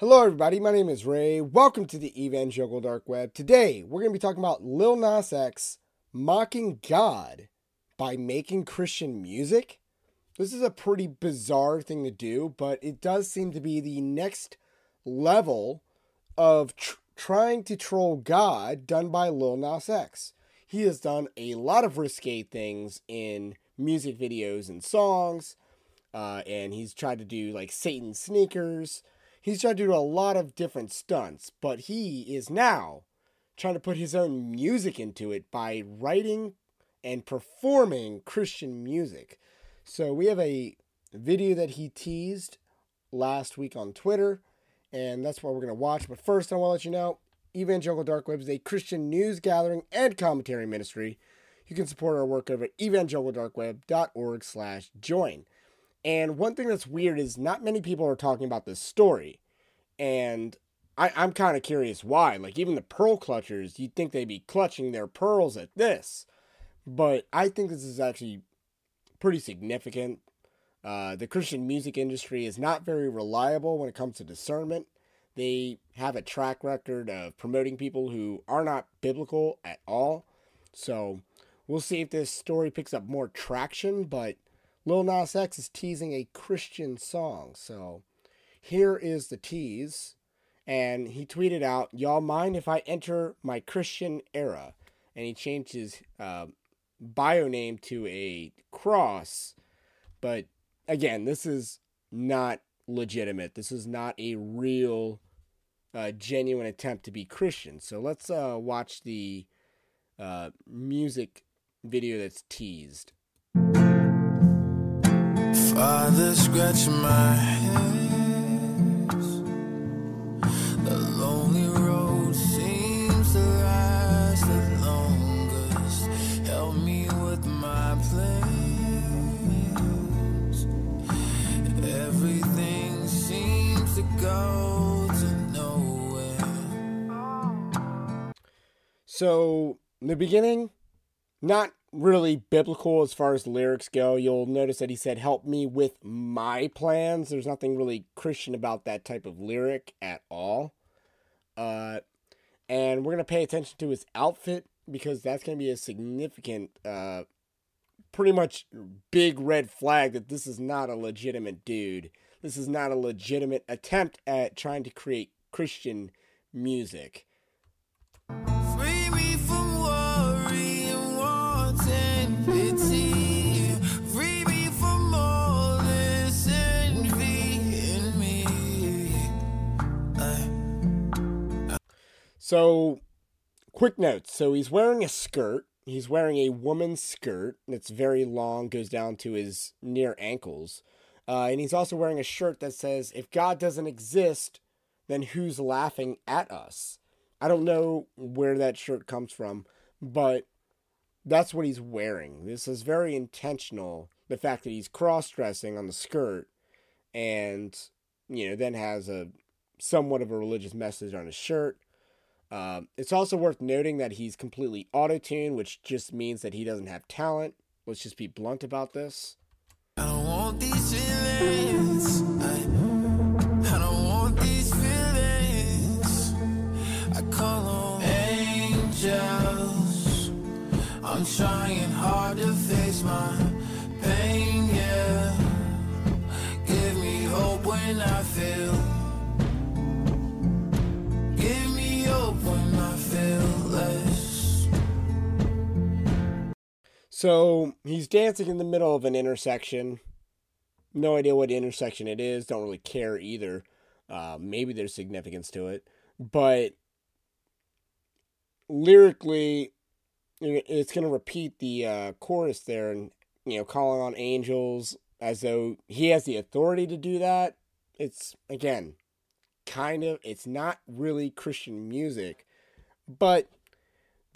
Hello, everybody. My name is Ray. Welcome to the Evangelical Dark Web. Today, we're going to be talking about Lil Nas X mocking God by making Christian music. This is a pretty bizarre thing to do, but it does seem to be the next level of tr- trying to troll God done by Lil Nas X. He has done a lot of risque things in music videos and songs, uh, and he's tried to do like Satan sneakers he's tried to do a lot of different stunts, but he is now trying to put his own music into it by writing and performing Christian music. So we have a video that he teased last week on Twitter, and that's what we're going to watch. But first, I want to let you know Evangelical Dark Web is a Christian news gathering and commentary ministry. You can support our work over at evangelicaldarkweb.org slash join. And one thing that's weird is not many people are talking about this story. And I, I'm kind of curious why. Like, even the pearl clutchers, you'd think they'd be clutching their pearls at this. But I think this is actually pretty significant. Uh, the Christian music industry is not very reliable when it comes to discernment. They have a track record of promoting people who are not biblical at all. So we'll see if this story picks up more traction, but Lil Nas X is teasing a Christian song. So here is the tease. And he tweeted out, Y'all mind if I enter my Christian era? And he changed his uh, bio name to a cross. But again, this is not legitimate. This is not a real, uh, genuine attempt to be Christian. So let's uh, watch the uh, music video that's teased. Father scratching my The lonely road seems to last the longest. Help me with my plans. Everything seems to go to nowhere. So, in the beginning, not really biblical as far as the lyrics go. You'll notice that he said, Help me with my plans. There's nothing really Christian about that type of lyric at all. Uh, and we're going to pay attention to his outfit because that's going to be a significant, uh, pretty much big red flag that this is not a legitimate dude. This is not a legitimate attempt at trying to create Christian music. So, quick notes. So, he's wearing a skirt. He's wearing a woman's skirt that's very long, goes down to his near ankles. Uh, and he's also wearing a shirt that says, If God doesn't exist, then who's laughing at us? I don't know where that shirt comes from, but that's what he's wearing. This is very intentional. The fact that he's cross dressing on the skirt and, you know, then has a somewhat of a religious message on his shirt. Um, it's also worth noting that he's completely auto tuned, which just means that he doesn't have talent. Let's just be blunt about this. So he's dancing in the middle of an intersection. No idea what intersection it is. Don't really care either. Uh, maybe there's significance to it. But lyrically, it's going to repeat the uh, chorus there and, you know, calling on angels as though he has the authority to do that. It's, again, kind of, it's not really Christian music. But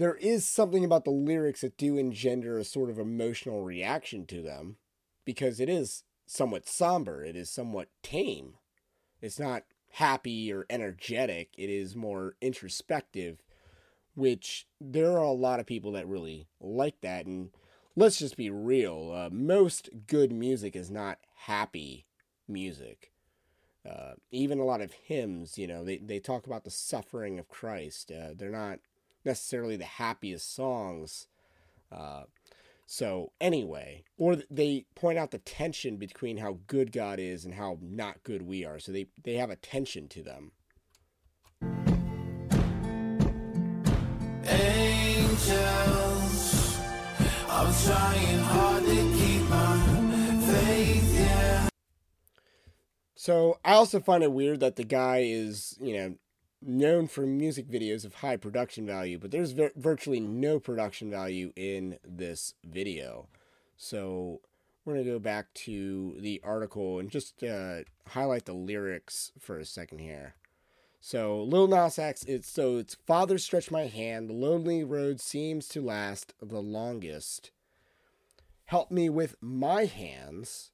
there is something about the lyrics that do engender a sort of emotional reaction to them because it is somewhat somber, it is somewhat tame. It's not happy or energetic, it is more introspective, which there are a lot of people that really like that. And let's just be real uh, most good music is not happy music. Uh, even a lot of hymns, you know, they, they talk about the suffering of Christ. Uh, they're not necessarily the happiest songs. Uh, so, anyway, or they point out the tension between how good God is and how not good we are. So they, they have a tension to them. Angels, I'm trying hard to keep my faith, yeah. So I also find it weird that the guy is, you know, known for music videos of high production value, but there's vir- virtually no production value in this video. So we're going to go back to the article and just uh, highlight the lyrics for a second here. So Lil Nas X, it's so it's Father stretch my hand, the lonely road seems to last the longest. Help me with my hands.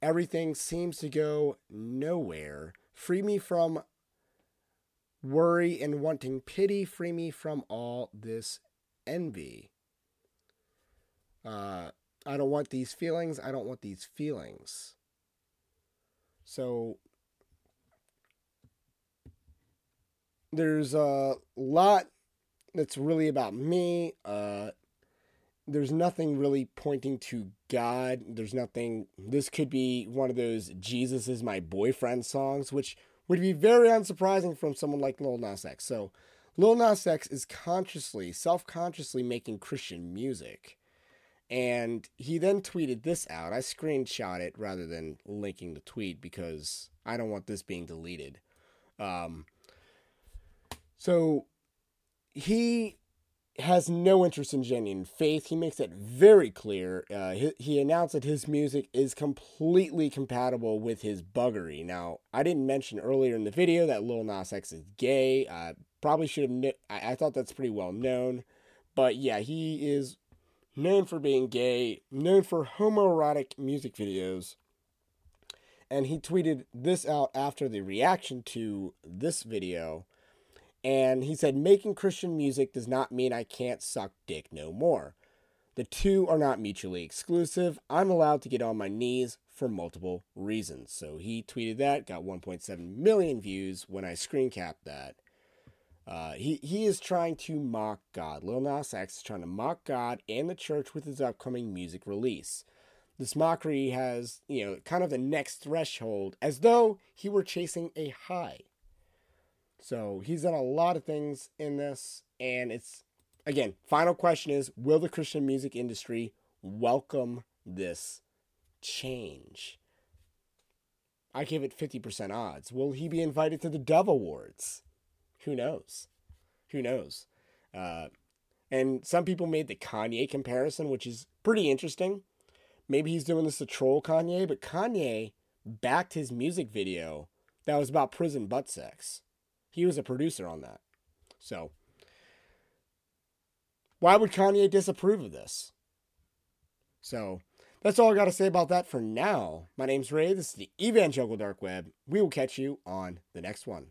Everything seems to go nowhere. Free me from worry and wanting pity, free me from all this envy. Uh, I don't want these feelings. I don't want these feelings. So there's a lot that's really about me. Uh, there's nothing really pointing to God. There's nothing. This could be one of those Jesus is my boyfriend songs, which would be very unsurprising from someone like Lil Nas X. So, Lil Nas X is consciously, self consciously making Christian music. And he then tweeted this out. I screenshot it rather than linking the tweet because I don't want this being deleted. Um, so, he has no interest in genuine faith. He makes it very clear. Uh, he, he announced that his music is completely compatible with his buggery. Now, I didn't mention earlier in the video that Lil Nas X is gay. I probably should have. Kn- I, I thought that's pretty well known, but yeah, he is known for being gay, known for homoerotic music videos. And he tweeted this out after the reaction to this video and he said, making Christian music does not mean I can't suck dick no more. The two are not mutually exclusive. I'm allowed to get on my knees for multiple reasons. So he tweeted that, got 1.7 million views when I screen capped that. Uh, he, he is trying to mock God. Lil Nas X is trying to mock God and the church with his upcoming music release. This mockery has, you know, kind of the next threshold as though he were chasing a high. So he's done a lot of things in this, and it's again, final question is will the Christian music industry welcome this change? I give it 50% odds. Will he be invited to the Dove Awards? Who knows? Who knows? Uh, and some people made the Kanye comparison, which is pretty interesting. Maybe he's doing this to troll Kanye, but Kanye backed his music video that was about prison butt sex. He was a producer on that. So, why would Kanye disapprove of this? So, that's all I got to say about that for now. My name's Ray. This is the Evangelical Dark Web. We will catch you on the next one.